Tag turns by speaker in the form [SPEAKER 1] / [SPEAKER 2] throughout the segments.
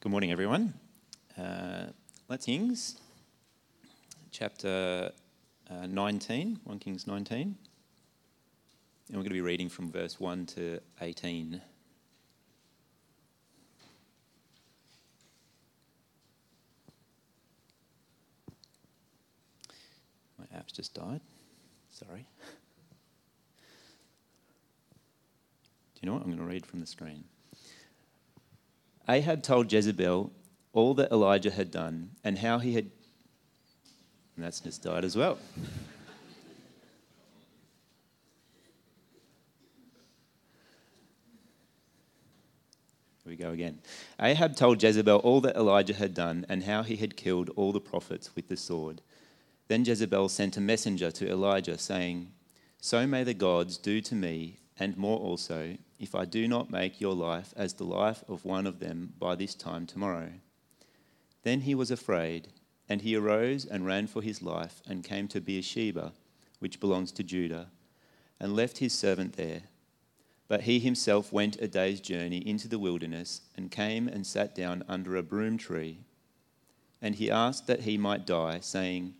[SPEAKER 1] Good morning, everyone. Uh, let's Kings, chapter uh, 19, 1 Kings 19. And we're going to be reading from verse 1 to 18. My app's just died. Sorry. Do you know what? I'm going to read from the screen. Ahab told Jezebel all that Elijah had done and how he had. And that's just died as well. Here we go again. Ahab told Jezebel all that Elijah had done and how he had killed all the prophets with the sword. Then Jezebel sent a messenger to Elijah, saying, So may the gods do to me, and more also, if I do not make your life as the life of one of them by this time tomorrow. Then he was afraid, and he arose and ran for his life, and came to Beersheba, which belongs to Judah, and left his servant there. But he himself went a day's journey into the wilderness, and came and sat down under a broom tree. And he asked that he might die, saying,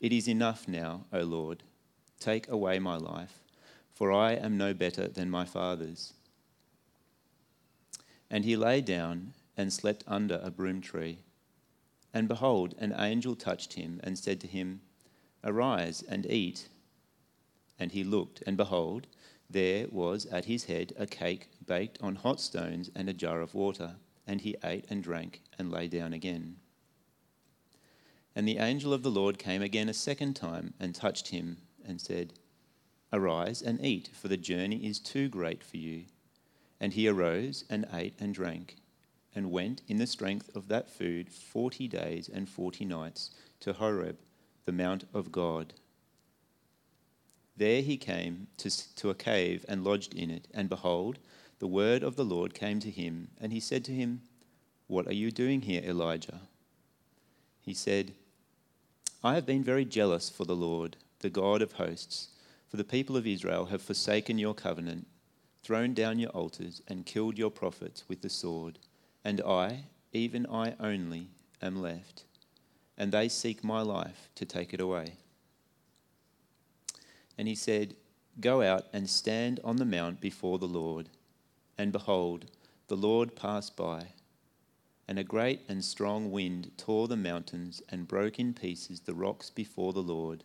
[SPEAKER 1] It is enough now, O Lord, take away my life for I am no better than my fathers. And he lay down and slept under a broom tree. And behold, an angel touched him and said to him, Arise and eat. And he looked, and behold, there was at his head a cake baked on hot stones and a jar of water. And he ate and drank and lay down again. And the angel of the Lord came again a second time and touched him and said, Arise and eat, for the journey is too great for you. And he arose and ate and drank, and went in the strength of that food forty days and forty nights to Horeb, the mount of God. There he came to, to a cave and lodged in it, and behold, the word of the Lord came to him, and he said to him, What are you doing here, Elijah? He said, I have been very jealous for the Lord, the God of hosts for the people of Israel have forsaken your covenant, thrown down your altars, and killed your prophets with the sword. And I, even I only, am left, and they seek my life to take it away. And he said, Go out and stand on the mount before the Lord. And behold, the Lord passed by, and a great and strong wind tore the mountains and broke in pieces the rocks before the Lord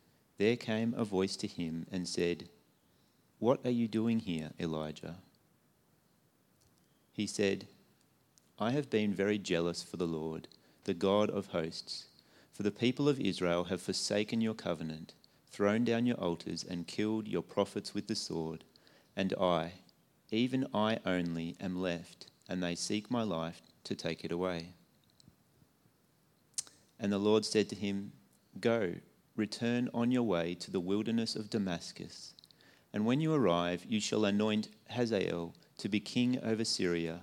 [SPEAKER 1] there came a voice to him and said, What are you doing here, Elijah? He said, I have been very jealous for the Lord, the God of hosts, for the people of Israel have forsaken your covenant, thrown down your altars, and killed your prophets with the sword. And I, even I only, am left, and they seek my life to take it away. And the Lord said to him, Go return on your way to the wilderness of Damascus. And when you arrive, you shall anoint Hazael to be king over Syria,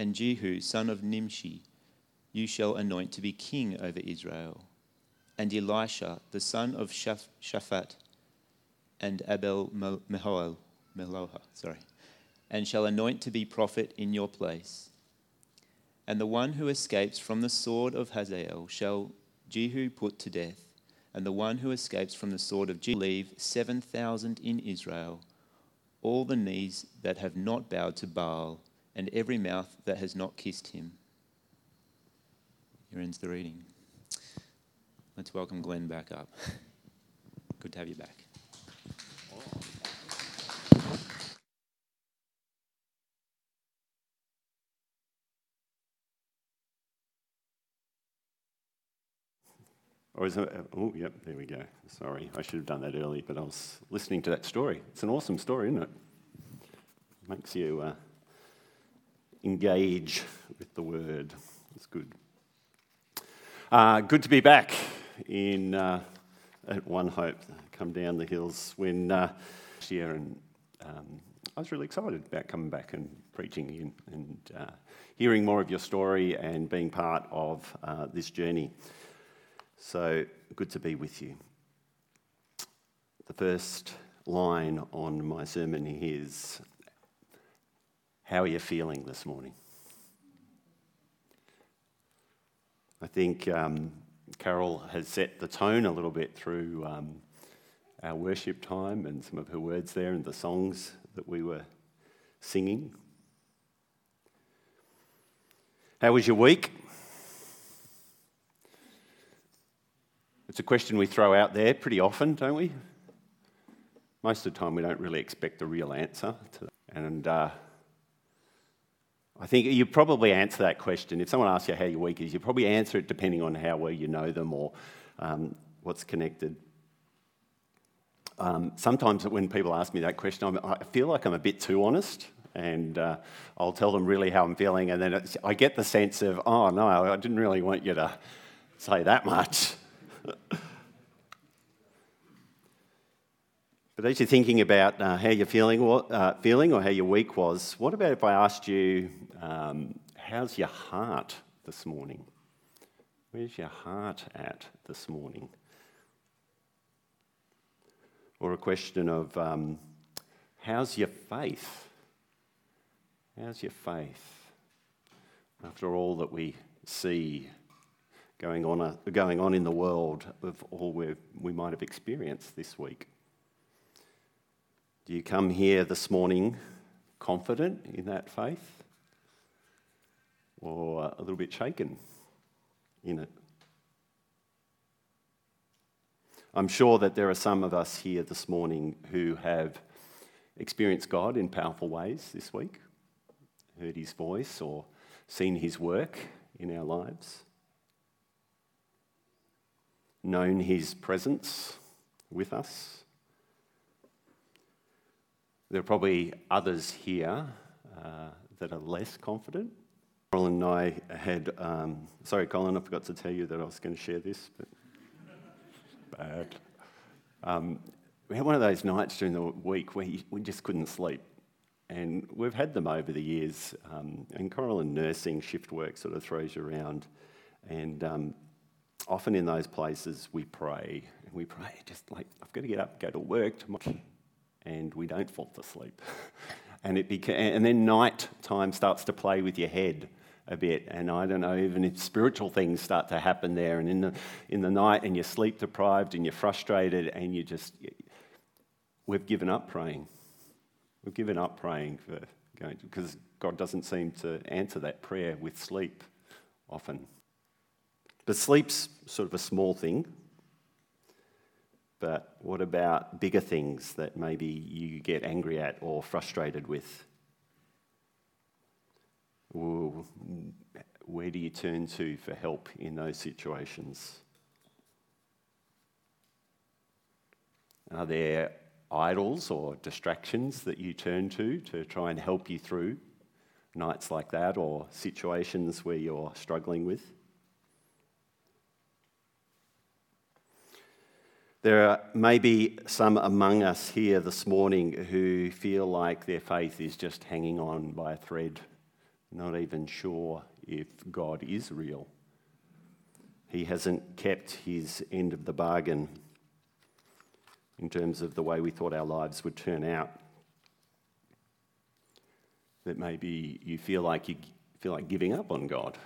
[SPEAKER 1] and Jehu, son of Nimshi, you shall anoint to be king over Israel, and Elisha, the son of Shaph- Shaphat, and Abel Mehoel, Meloha, sorry, and shall anoint to be prophet in your place. And the one who escapes from the sword of Hazael shall Jehu put to death and the one who escapes from the sword of Jesus leave 7,000 in Israel, all the knees that have not bowed to Baal, and every mouth that has not kissed him. Here ends the reading. Let's welcome Glenn back up. Good to have you back.
[SPEAKER 2] Or is it, oh, yep, there we go. Sorry, I should have done that early, but I was listening to that story. It's an awesome story, isn't it? Makes you uh, engage with the word. It's good. Uh, good to be back in uh, at One Hope. Come down the hills when uh, year, and um, I was really excited about coming back and preaching and, uh, hearing more of your story and being part of uh, this journey. So good to be with you. The first line on my sermon is How are you feeling this morning? I think um, Carol has set the tone a little bit through um, our worship time and some of her words there and the songs that we were singing. How was your week? It's a question we throw out there pretty often, don't we? Most of the time, we don't really expect a real answer to that. And uh, I think you probably answer that question. If someone asks you how your week is, you probably answer it depending on how well you know them or um, what's connected. Um, sometimes when people ask me that question, I'm, i feel like I'm a bit too honest, and uh, I'll tell them really how I'm feeling, and then I get the sense of, oh no, I didn't really want you to say that much. But as you're thinking about uh, how you're feeling, uh, feeling or how your week was, what about if I asked you, um, how's your heart this morning? Where's your heart at this morning? Or a question of, um, how's your faith? How's your faith? After all that we see going on, uh, going on in the world of all we we might have experienced this week. Do you come here this morning confident in that faith? Or a little bit shaken in it? I'm sure that there are some of us here this morning who have experienced God in powerful ways this week, heard his voice, or seen his work in our lives, known his presence with us there are probably others here uh, that are less confident. Colin and I had, um, sorry, Colin, I forgot to tell you that I was going to share this, but bad. Um, we had one of those nights during the week where we just couldn't sleep. And we've had them over the years. Um, and Coral and nursing shift work sort of throws you around. And um, often in those places, we pray. And we pray just like, I've got to get up, go to work tomorrow and we don't fall asleep. and, it beca- and then night time starts to play with your head a bit. And I don't know, even if spiritual things start to happen there, and in the, in the night, and you're sleep deprived and you're frustrated, and you just, we've given up praying. We've given up praying for going, because God doesn't seem to answer that prayer with sleep often. But sleep's sort of a small thing. But what about bigger things that maybe you get angry at or frustrated with? Ooh, where do you turn to for help in those situations? Are there idols or distractions that you turn to to try and help you through nights like that or situations where you're struggling with? There are maybe some among us here this morning who feel like their faith is just hanging on by a thread, not even sure if God is real. He hasn't kept his end of the bargain in terms of the way we thought our lives would turn out. That maybe you feel like you feel like giving up on God.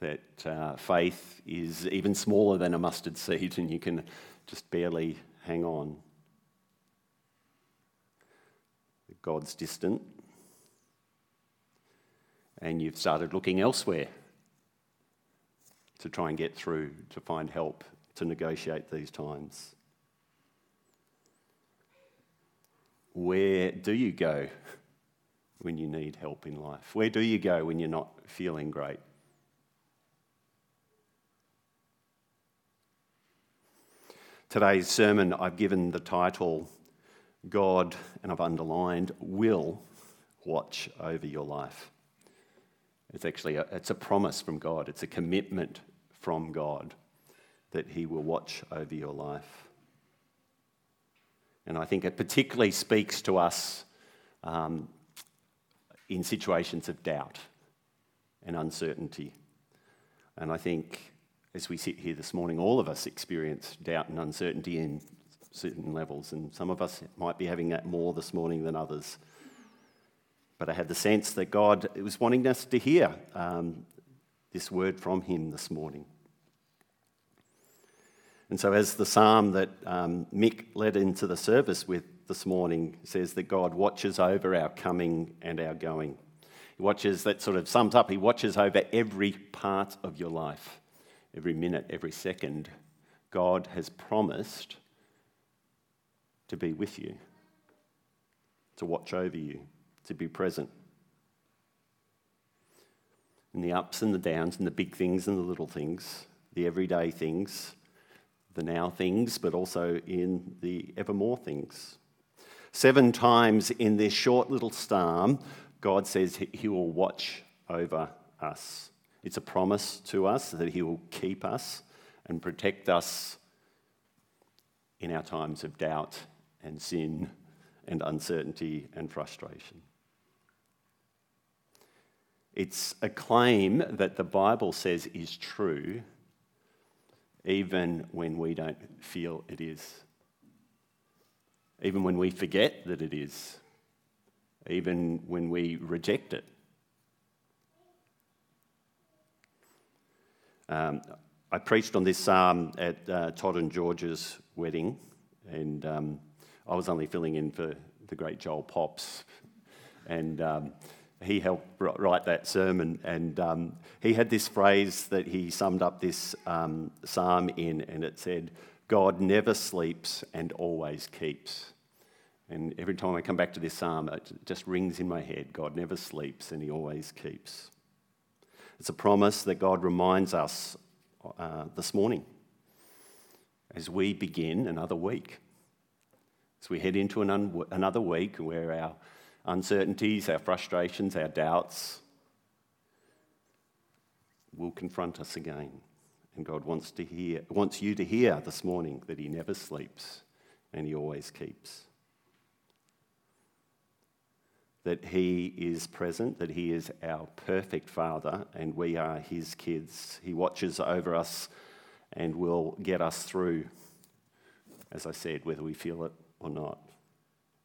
[SPEAKER 2] That uh, faith is even smaller than a mustard seed and you can just barely hang on. God's distant, and you've started looking elsewhere to try and get through, to find help, to negotiate these times. Where do you go when you need help in life? Where do you go when you're not feeling great? Today's sermon, I've given the title God, and I've underlined, will watch over your life. It's actually a, it's a promise from God. It's a commitment from God that He will watch over your life. And I think it particularly speaks to us um, in situations of doubt and uncertainty. And I think as we sit here this morning, all of us experience doubt and uncertainty in certain levels, and some of us might be having that more this morning than others. But I had the sense that God was wanting us to hear um, this word from Him this morning. And so, as the psalm that um, Mick led into the service with this morning says that God watches over our coming and our going. He watches, that sort of sums up, He watches over every part of your life, every minute, every second. God has promised to be with you, to watch over you, to be present. In the ups and the downs, and the big things and the little things, the everyday things, the now things, but also in the evermore things. Seven times in this short little psalm, God says He will watch over us. It's a promise to us that He will keep us and protect us in our times of doubt and sin and uncertainty and frustration. It's a claim that the Bible says is true even when we don't feel it is, even when we forget that it is, even when we reject it. Um, I preached on this psalm at uh, Todd and George's wedding, and um, I was only filling in for the great Joel Pops. And um, he helped write that sermon, and um, he had this phrase that he summed up this um, psalm in, and it said, God never sleeps and always keeps. And every time I come back to this psalm, it just rings in my head God never sleeps and he always keeps. It's a promise that God reminds us uh, this morning as we begin another week. As we head into an un- another week where our uncertainties, our frustrations, our doubts will confront us again. And God wants, to hear, wants you to hear this morning that He never sleeps and He always keeps. That He is present, that He is our perfect Father, and we are His kids. He watches over us and will get us through, as I said, whether we feel it or not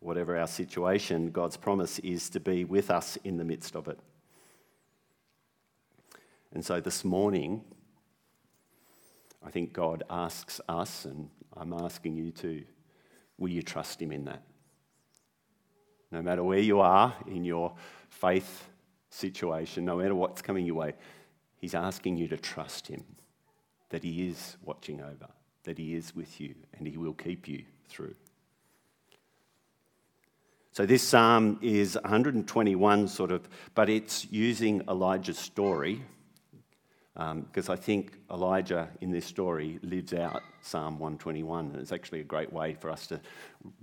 [SPEAKER 2] whatever our situation, God's promise is to be with us in the midst of it. And so this morning, I think God asks us, and I'm asking you too, will you trust Him in that? No matter where you are in your faith situation, no matter what's coming your way, He's asking you to trust Him, that He is watching over, that He is with you, and He will keep you through. So this psalm is 121, sort of, but it's using Elijah's story because um, I think Elijah in this story lives out Psalm 121. And it's actually a great way for us to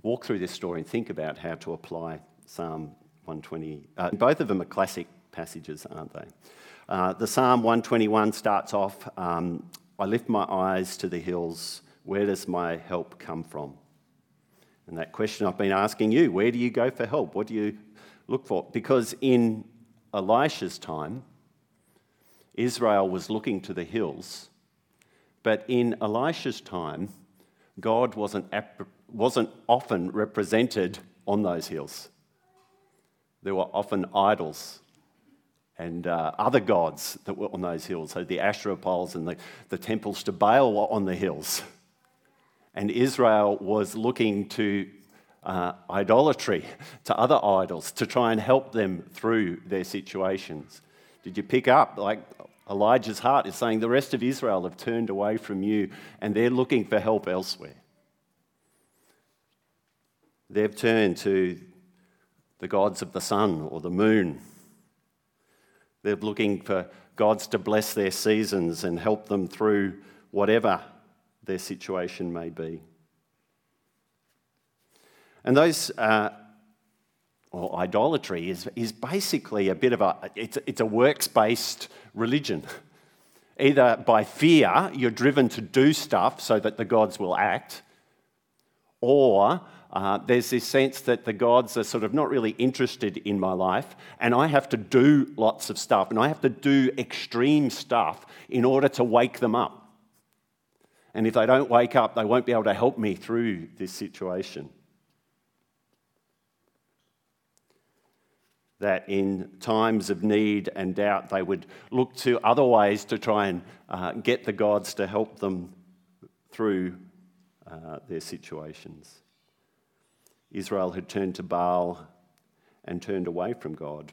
[SPEAKER 2] walk through this story and think about how to apply Psalm 120. Uh, both of them are classic passages, aren't they? Uh, the Psalm 121 starts off um, I lift my eyes to the hills. Where does my help come from? And that question I've been asking you where do you go for help? What do you look for? Because in Elisha's time, Israel was looking to the hills, but in Elisha's time, God wasn't, wasn't often represented on those hills. There were often idols and uh, other gods that were on those hills. So the Asherah poles and the, the temples to Baal were on the hills. And Israel was looking to uh, idolatry, to other idols, to try and help them through their situations. Did you pick up? Like Elijah's heart is saying, the rest of Israel have turned away from you and they're looking for help elsewhere. They've turned to the gods of the sun or the moon. They're looking for gods to bless their seasons and help them through whatever their situation may be. And those uh, or idolatry is, is basically a bit of a it's, it's a works based religion either by fear you're driven to do stuff so that the gods will act or uh, there's this sense that the gods are sort of not really interested in my life, and I have to do lots of stuff, and I have to do extreme stuff in order to wake them up. And if they don't wake up, they won't be able to help me through this situation. That in times of need and doubt, they would look to other ways to try and uh, get the gods to help them through uh, their situations. Israel had turned to Baal and turned away from God.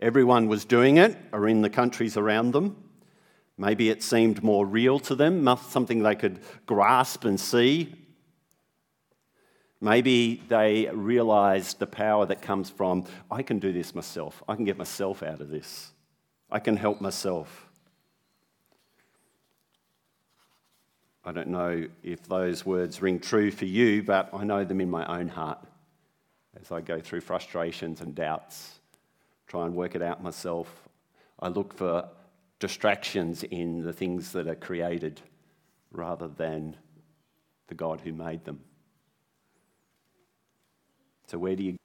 [SPEAKER 2] Everyone was doing it, or in the countries around them. Maybe it seemed more real to them, something they could grasp and see. Maybe they realized the power that comes from, I can do this myself. I can get myself out of this. I can help myself. I don't know if those words ring true for you, but I know them in my own heart as I go through frustrations and doubts, try and work it out myself. I look for distractions in the things that are created rather than the God who made them. So, where do you?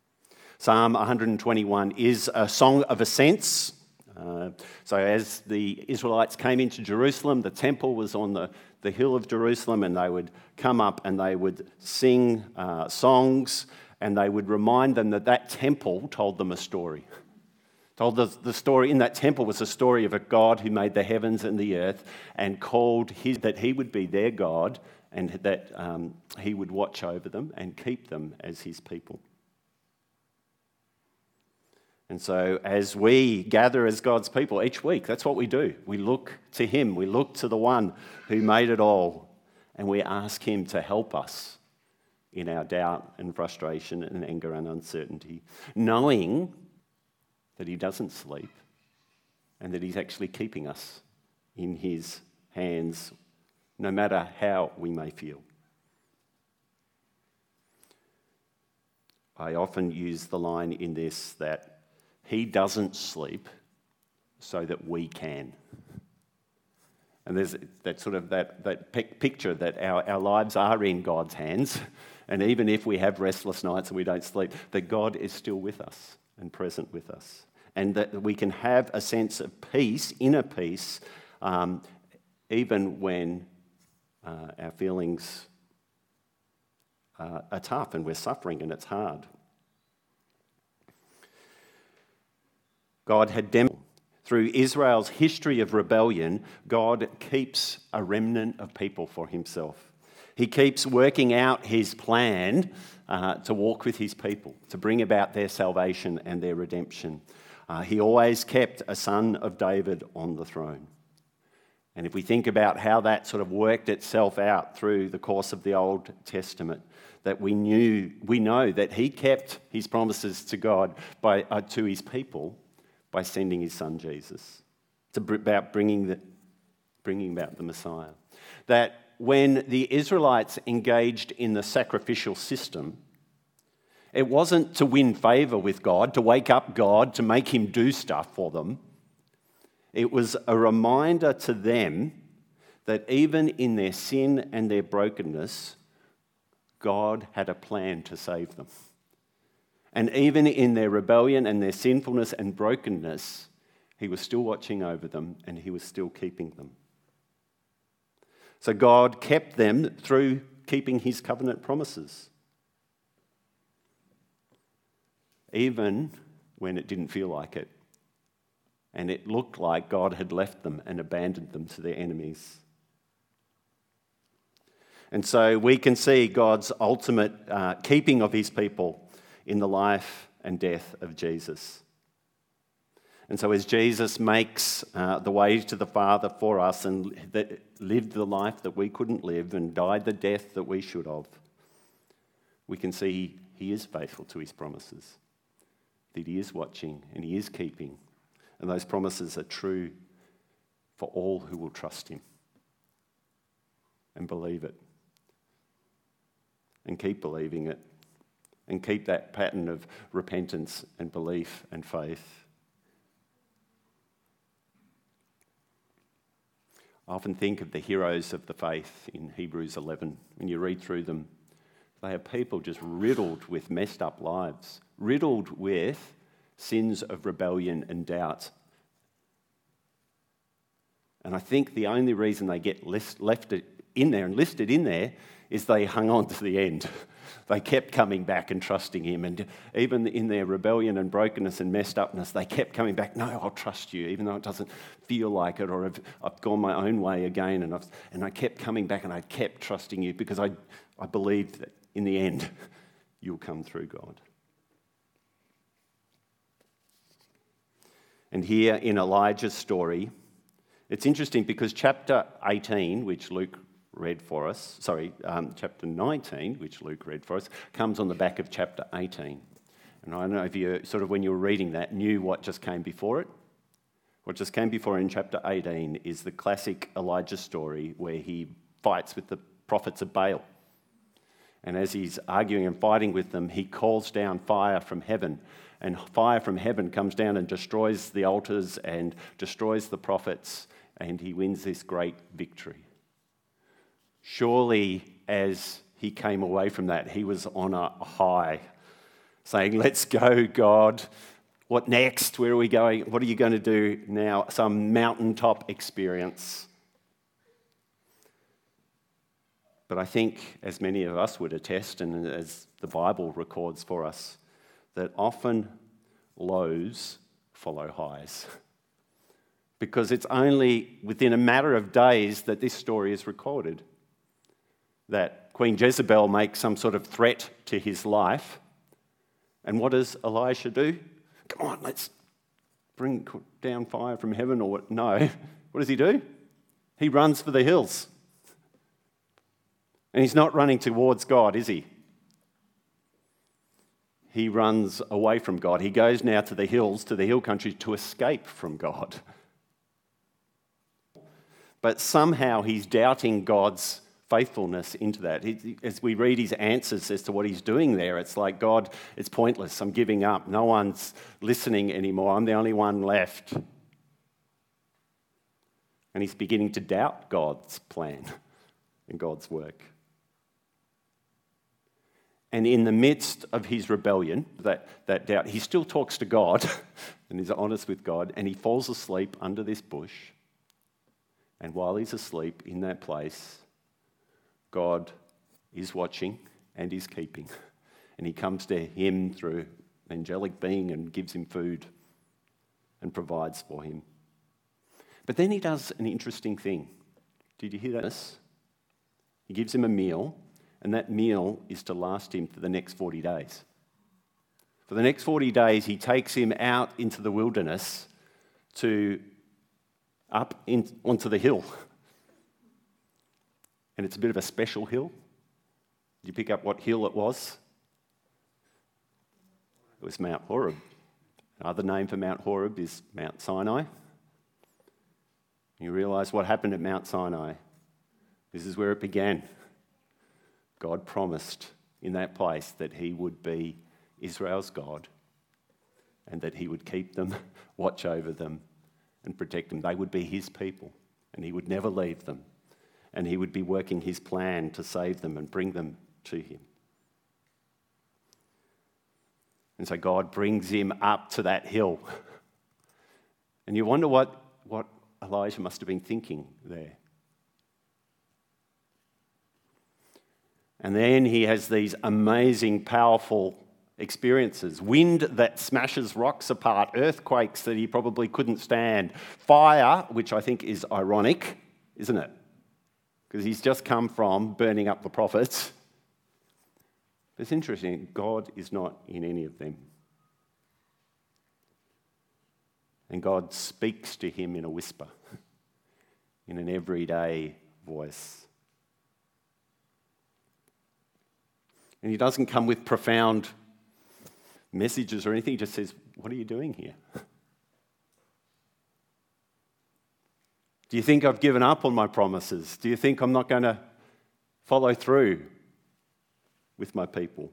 [SPEAKER 2] Psalm 121 is a song of ascents. Uh, so, as the Israelites came into Jerusalem, the temple was on the, the hill of Jerusalem, and they would come up and they would sing uh, songs, and they would remind them that that temple told them a story. Told the, the story in that temple was a story of a God who made the heavens and the earth and called his, that he would be their God and that um, he would watch over them and keep them as his people. And so, as we gather as God's people each week, that's what we do. We look to Him, we look to the one who made it all, and we ask Him to help us in our doubt and frustration and anger and uncertainty, knowing that He doesn't sleep and that He's actually keeping us in His hands, no matter how we may feel. I often use the line in this that He doesn't sleep so that we can. And there's that sort of that, that picture that our, our lives are in God's hands. And even if we have restless nights and we don't sleep, that God is still with us and present with us. And that we can have a sense of peace, inner peace, um, even when uh, our feelings uh, are tough and we're suffering and it's hard. God had demonstrated through Israel's history of rebellion, God keeps a remnant of people for himself. He keeps working out his plan uh, to walk with his people, to bring about their salvation and their redemption. Uh, he always kept a son of David on the throne. And if we think about how that sort of worked itself out through the course of the Old Testament, that we knew, we know that he kept his promises to God by, uh, to his people by sending his son Jesus. It's about bringing, the, bringing about the Messiah. That when the Israelites engaged in the sacrificial system, it wasn't to win favour with God, to wake up God, to make him do stuff for them. It was a reminder to them that even in their sin and their brokenness, God had a plan to save them. And even in their rebellion and their sinfulness and brokenness, He was still watching over them and He was still keeping them. So God kept them through keeping his covenant promises. Even when it didn't feel like it. And it looked like God had left them and abandoned them to their enemies. And so we can see God's ultimate uh, keeping of his people in the life and death of Jesus. And so, as Jesus makes uh, the way to the Father for us and lived the life that we couldn't live and died the death that we should have, we can see he is faithful to his promises, that he is watching and he is keeping. And those promises are true for all who will trust him and believe it and keep believing it and keep that pattern of repentance and belief and faith. I often think of the heroes of the faith in Hebrews 11. When you read through them, they are people just riddled with messed up lives, riddled with sins of rebellion and doubt. And I think the only reason they get left in there and listed in there is they hung on to the end. They kept coming back and trusting him. And even in their rebellion and brokenness and messed upness, they kept coming back. No, I'll trust you, even though it doesn't feel like it, or I've, I've gone my own way again. And, I've, and I kept coming back and I kept trusting you because I, I believed that in the end, you'll come through, God. And here in Elijah's story, it's interesting because chapter 18, which Luke read for us, sorry, um, chapter 19, which Luke read for us, comes on the back of chapter 18. And I don't know if you sort of, when you were reading that, knew what just came before it. What just came before in chapter 18 is the classic Elijah story where he fights with the prophets of Baal. And as he's arguing and fighting with them, he calls down fire from heaven. And fire from heaven comes down and destroys the altars and destroys the prophets. And he wins this great victory. Surely, as he came away from that, he was on a high, saying, Let's go, God. What next? Where are we going? What are you going to do now? Some mountaintop experience. But I think, as many of us would attest, and as the Bible records for us, that often lows follow highs. Because it's only within a matter of days that this story is recorded that Queen Jezebel makes some sort of threat to his life. And what does Elisha do? Come on, let's bring down fire from heaven or what? No. What does he do? He runs for the hills. And he's not running towards God, is he? He runs away from God. He goes now to the hills, to the hill country, to escape from God. But somehow he's doubting God's faithfulness into that. as we read his answers as to what he's doing there, it's like, God, it's pointless. I'm giving up. No one's listening anymore. I'm the only one left. And he's beginning to doubt God's plan and God's work. And in the midst of his rebellion, that, that doubt, he still talks to God and is honest with God, and he falls asleep under this bush. And while he's asleep in that place, God is watching and is keeping. And he comes to him through an angelic being and gives him food and provides for him. But then he does an interesting thing. Did you hear that? He gives him a meal, and that meal is to last him for the next 40 days. For the next 40 days, he takes him out into the wilderness to up in, onto the hill and it's a bit of a special hill. Did you pick up what hill it was? It was Mount Horeb. Another name for Mount Horeb is Mount Sinai. You realize what happened at Mount Sinai. This is where it began. God promised in that place that He would be Israel's God and that He would keep them, watch over them, and protect them. They would be His people, and He would never leave them and he would be working his plan to save them and bring them to him. And so God brings him up to that hill. And you wonder what, what Elijah must have been thinking there. And then he has these amazing, powerful experiences wind that smashes rocks apart, earthquakes that he probably couldn't stand, fire, which I think is ironic, isn't it? Because he's just come from burning up the prophets. It's interesting, God is not in any of them. And God speaks to him in a whisper, in an everyday voice. And he doesn't come with profound messages or anything, he just says, What are you doing here? Do you think I've given up on my promises? Do you think I'm not going to follow through with my people?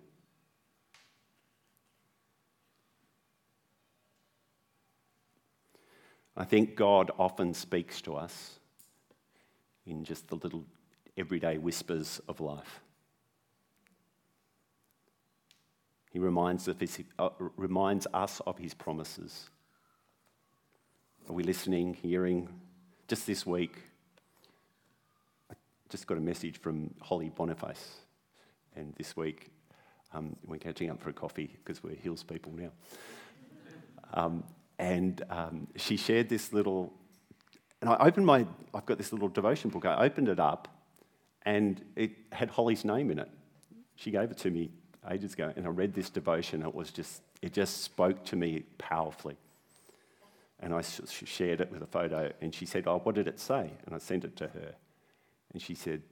[SPEAKER 2] I think God often speaks to us in just the little everyday whispers of life. He reminds, his, uh, reminds us of his promises. Are we listening, hearing, just this week, I just got a message from Holly Boniface. And this week, um, we're catching up for a coffee because we're Hills people now. Um, and um, she shared this little, and I opened my, I've got this little devotion book. I opened it up, and it had Holly's name in it. She gave it to me ages ago, and I read this devotion. It was just, it just spoke to me powerfully. And I shared it with a photo, and she said, "Oh, what did it say?" And I sent it to her, and she said,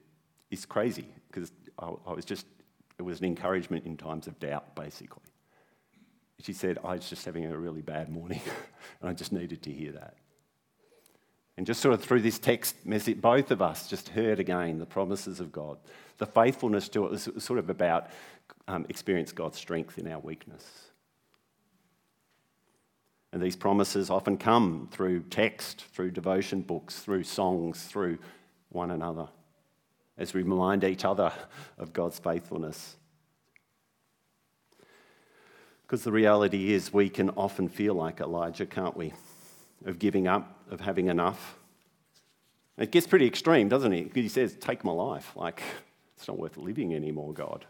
[SPEAKER 2] "It's crazy because I, I was just, it was an encouragement in times of doubt, basically." She said, I was just having a really bad morning and I just needed to hear that. And just sort of through this text message, both of us just heard again the promises of God. The faithfulness to it It was sort of about um, experience God's strength in our weakness. And these promises often come through text, through devotion books, through songs, through one another, as we remind each other of God's faithfulness. Because the reality is, we can often feel like Elijah, can't we? Of giving up, of having enough. It gets pretty extreme, doesn't it? Because he says, Take my life. Like, it's not worth living anymore, God.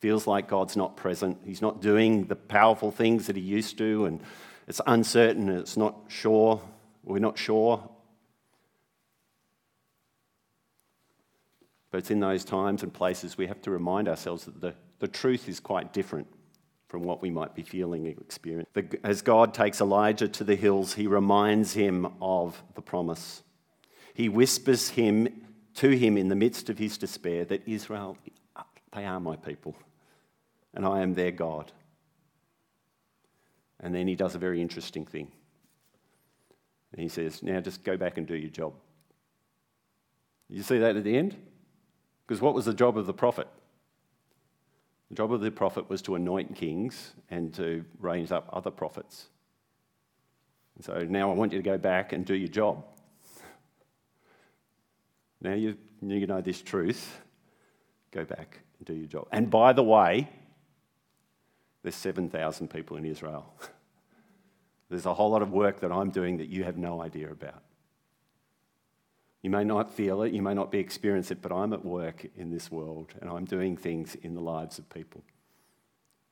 [SPEAKER 2] Feels like God's not present. He's not doing the powerful things that he used to, and it's uncertain, and it's not sure. We're not sure. But it's in those times and places we have to remind ourselves that the the truth is quite different from what we might be feeling and experiencing. As God takes Elijah to the hills, he reminds him of the promise. He whispers him to him in the midst of his despair that Israel, they are my people, and I am their God. And then he does a very interesting thing. And he says, Now just go back and do your job. You see that at the end? Because what was the job of the prophet? The job of the prophet was to anoint kings and to raise up other prophets. And so now I want you to go back and do your job. Now you, you know this truth, go back and do your job. And by the way, there's 7,000 people in Israel. There's a whole lot of work that I'm doing that you have no idea about. You may not feel it, you may not be experiencing it, but I'm at work in this world and I'm doing things in the lives of people.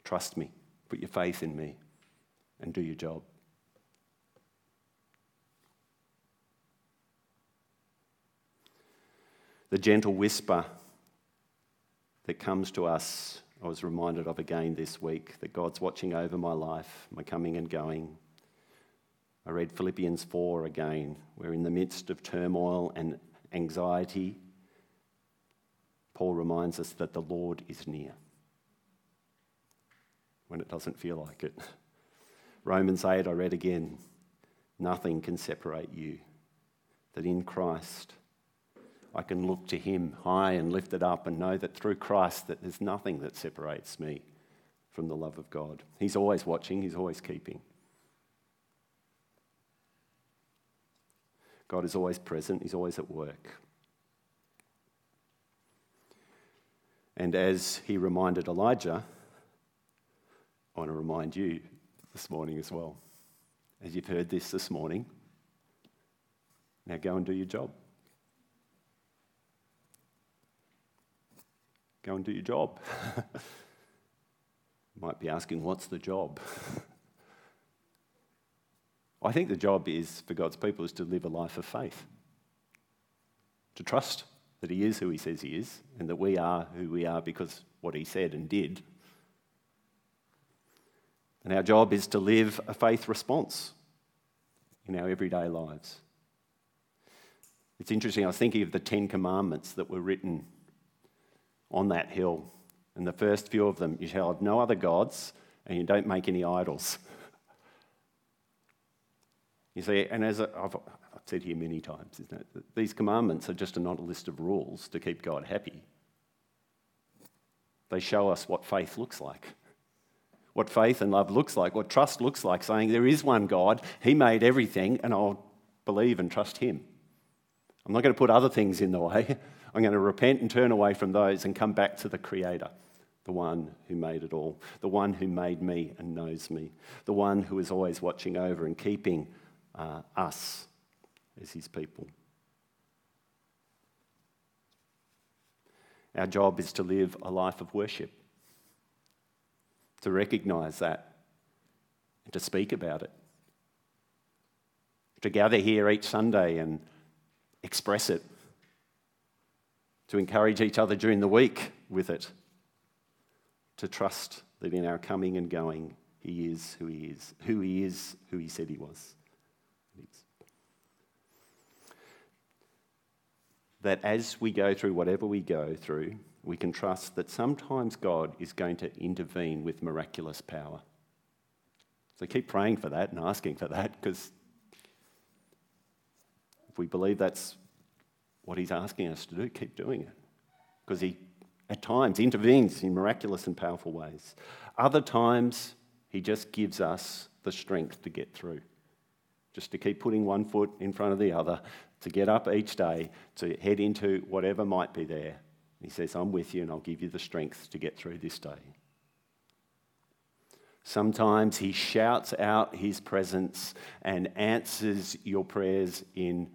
[SPEAKER 2] Trust me, put your faith in me, and do your job. The gentle whisper that comes to us, I was reminded of again this week that God's watching over my life, my coming and going. I read Philippians 4 again, where in the midst of turmoil and anxiety, Paul reminds us that the Lord is near when it doesn't feel like it. Romans 8, I read again, nothing can separate you. That in Christ, I can look to him high and lifted up and know that through Christ that there's nothing that separates me from the love of God. He's always watching, he's always keeping. God is always present, He's always at work. And as He reminded Elijah, I want to remind you this morning as well. As you've heard this this morning, now go and do your job. Go and do your job. Might be asking, what's the job? I think the job is for God's people is to live a life of faith, to trust that He is who He says He is, and that we are who we are because what He said and did. And our job is to live a faith response in our everyday lives. It's interesting, I was thinking of the Ten Commandments that were written on that hill. And the first few of them, you shall have no other gods and you don't make any idols. You see, and as I've, I've said here many times, isn't it? These commandments are just not a list of rules to keep God happy. They show us what faith looks like. what faith and love looks like, what trust looks like, saying there is one God, He made everything, and I'll believe and trust Him. I'm not going to put other things in the way. I'm going to repent and turn away from those and come back to the Creator, the one who made it all, the one who made me and knows me, the one who is always watching over and keeping uh, us as His people. Our job is to live a life of worship to recognize that and to speak about it. To gather here each Sunday and express it. To encourage each other during the week with it. To trust that in our coming and going, He is who He is, who He is, who He said He was. That as we go through whatever we go through, we can trust that sometimes God is going to intervene with miraculous power. So keep praying for that and asking for that because if we believe that's what He's asking us to do, keep doing it. Because He, at times, intervenes in miraculous and powerful ways. Other times, He just gives us the strength to get through. Just to keep putting one foot in front of the other, to get up each day, to head into whatever might be there he says, I'm with you and I'll give you the strength to get through this day. Sometimes he shouts out his presence and answers your prayers in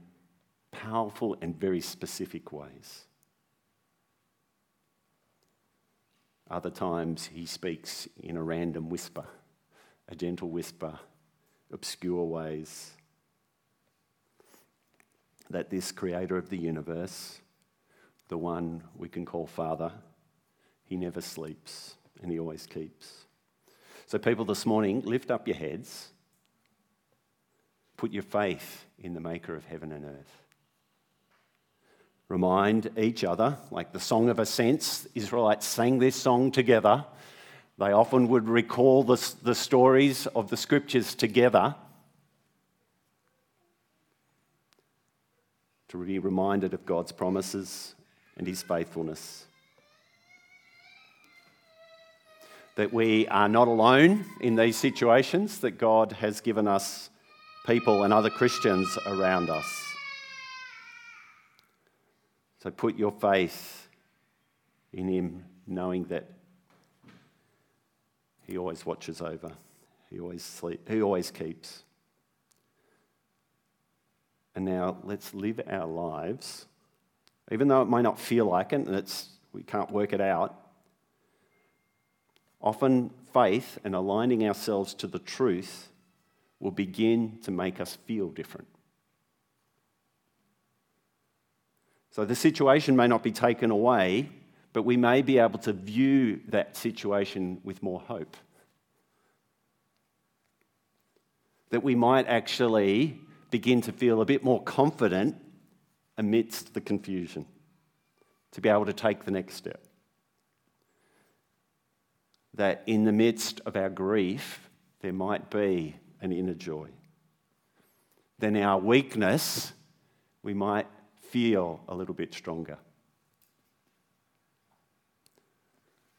[SPEAKER 2] powerful and very specific ways. Other times he speaks in a random whisper, a gentle whisper, obscure ways. That this creator of the universe the one we can call Father, he never sleeps and he always keeps. So, people, this morning, lift up your heads, put your faith in the Maker of heaven and earth. Remind each other, like the Song of Ascents, Israelites sang this song together. They often would recall the, the stories of the scriptures together to be reminded of God's promises and his faithfulness. That we are not alone in these situations, that God has given us people and other Christians around us. So put your faith in him, knowing that he always watches over, he always, sleep, he always keeps. And now let's live our lives even though it may not feel like it and it's, we can't work it out, often faith and aligning ourselves to the truth will begin to make us feel different. So the situation may not be taken away, but we may be able to view that situation with more hope. That we might actually begin to feel a bit more confident amidst the confusion to be able to take the next step. That in the midst of our grief, there might be an inner joy. Then our weakness, we might feel a little bit stronger.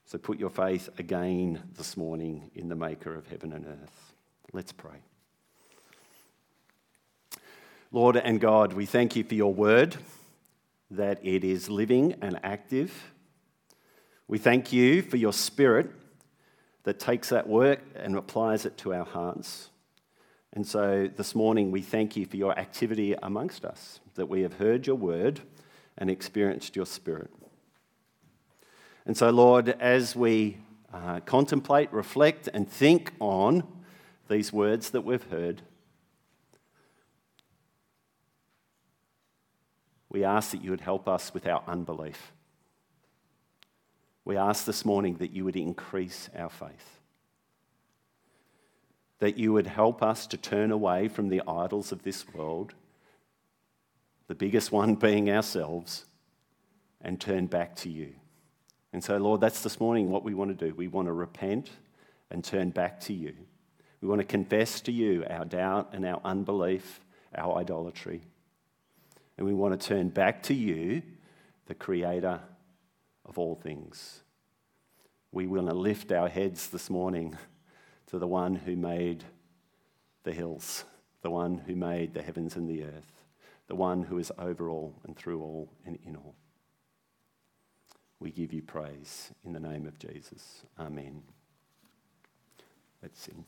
[SPEAKER 2] So put your faith again this morning in the Maker of heaven and earth. Let's pray. Lord and God, we thank you for your word, that it is living and active. We thank you for your spirit that takes that work and applies it to our hearts. And so this morning, we thank you for your activity amongst us, that we have heard your word and experienced your spirit. And so, Lord, as we uh, contemplate, reflect, and think on these words that we've heard, we ask that you would help us with our unbelief. We ask this morning that you would increase our faith, that you would help us to turn away from the idols of this world, the biggest one being ourselves, and turn back to you. And so, Lord, that's this morning what we want to do. We want to repent and turn back to you. We want to confess to you our doubt and our unbelief, our idolatry. And we want to turn back to you, the creator of all things. We want to lift our heads this morning to the one who made the hills, the one who made the heavens and the earth, the one who is over all and through all and in all. We give you praise in the name of Jesus. Amen. Let's sing.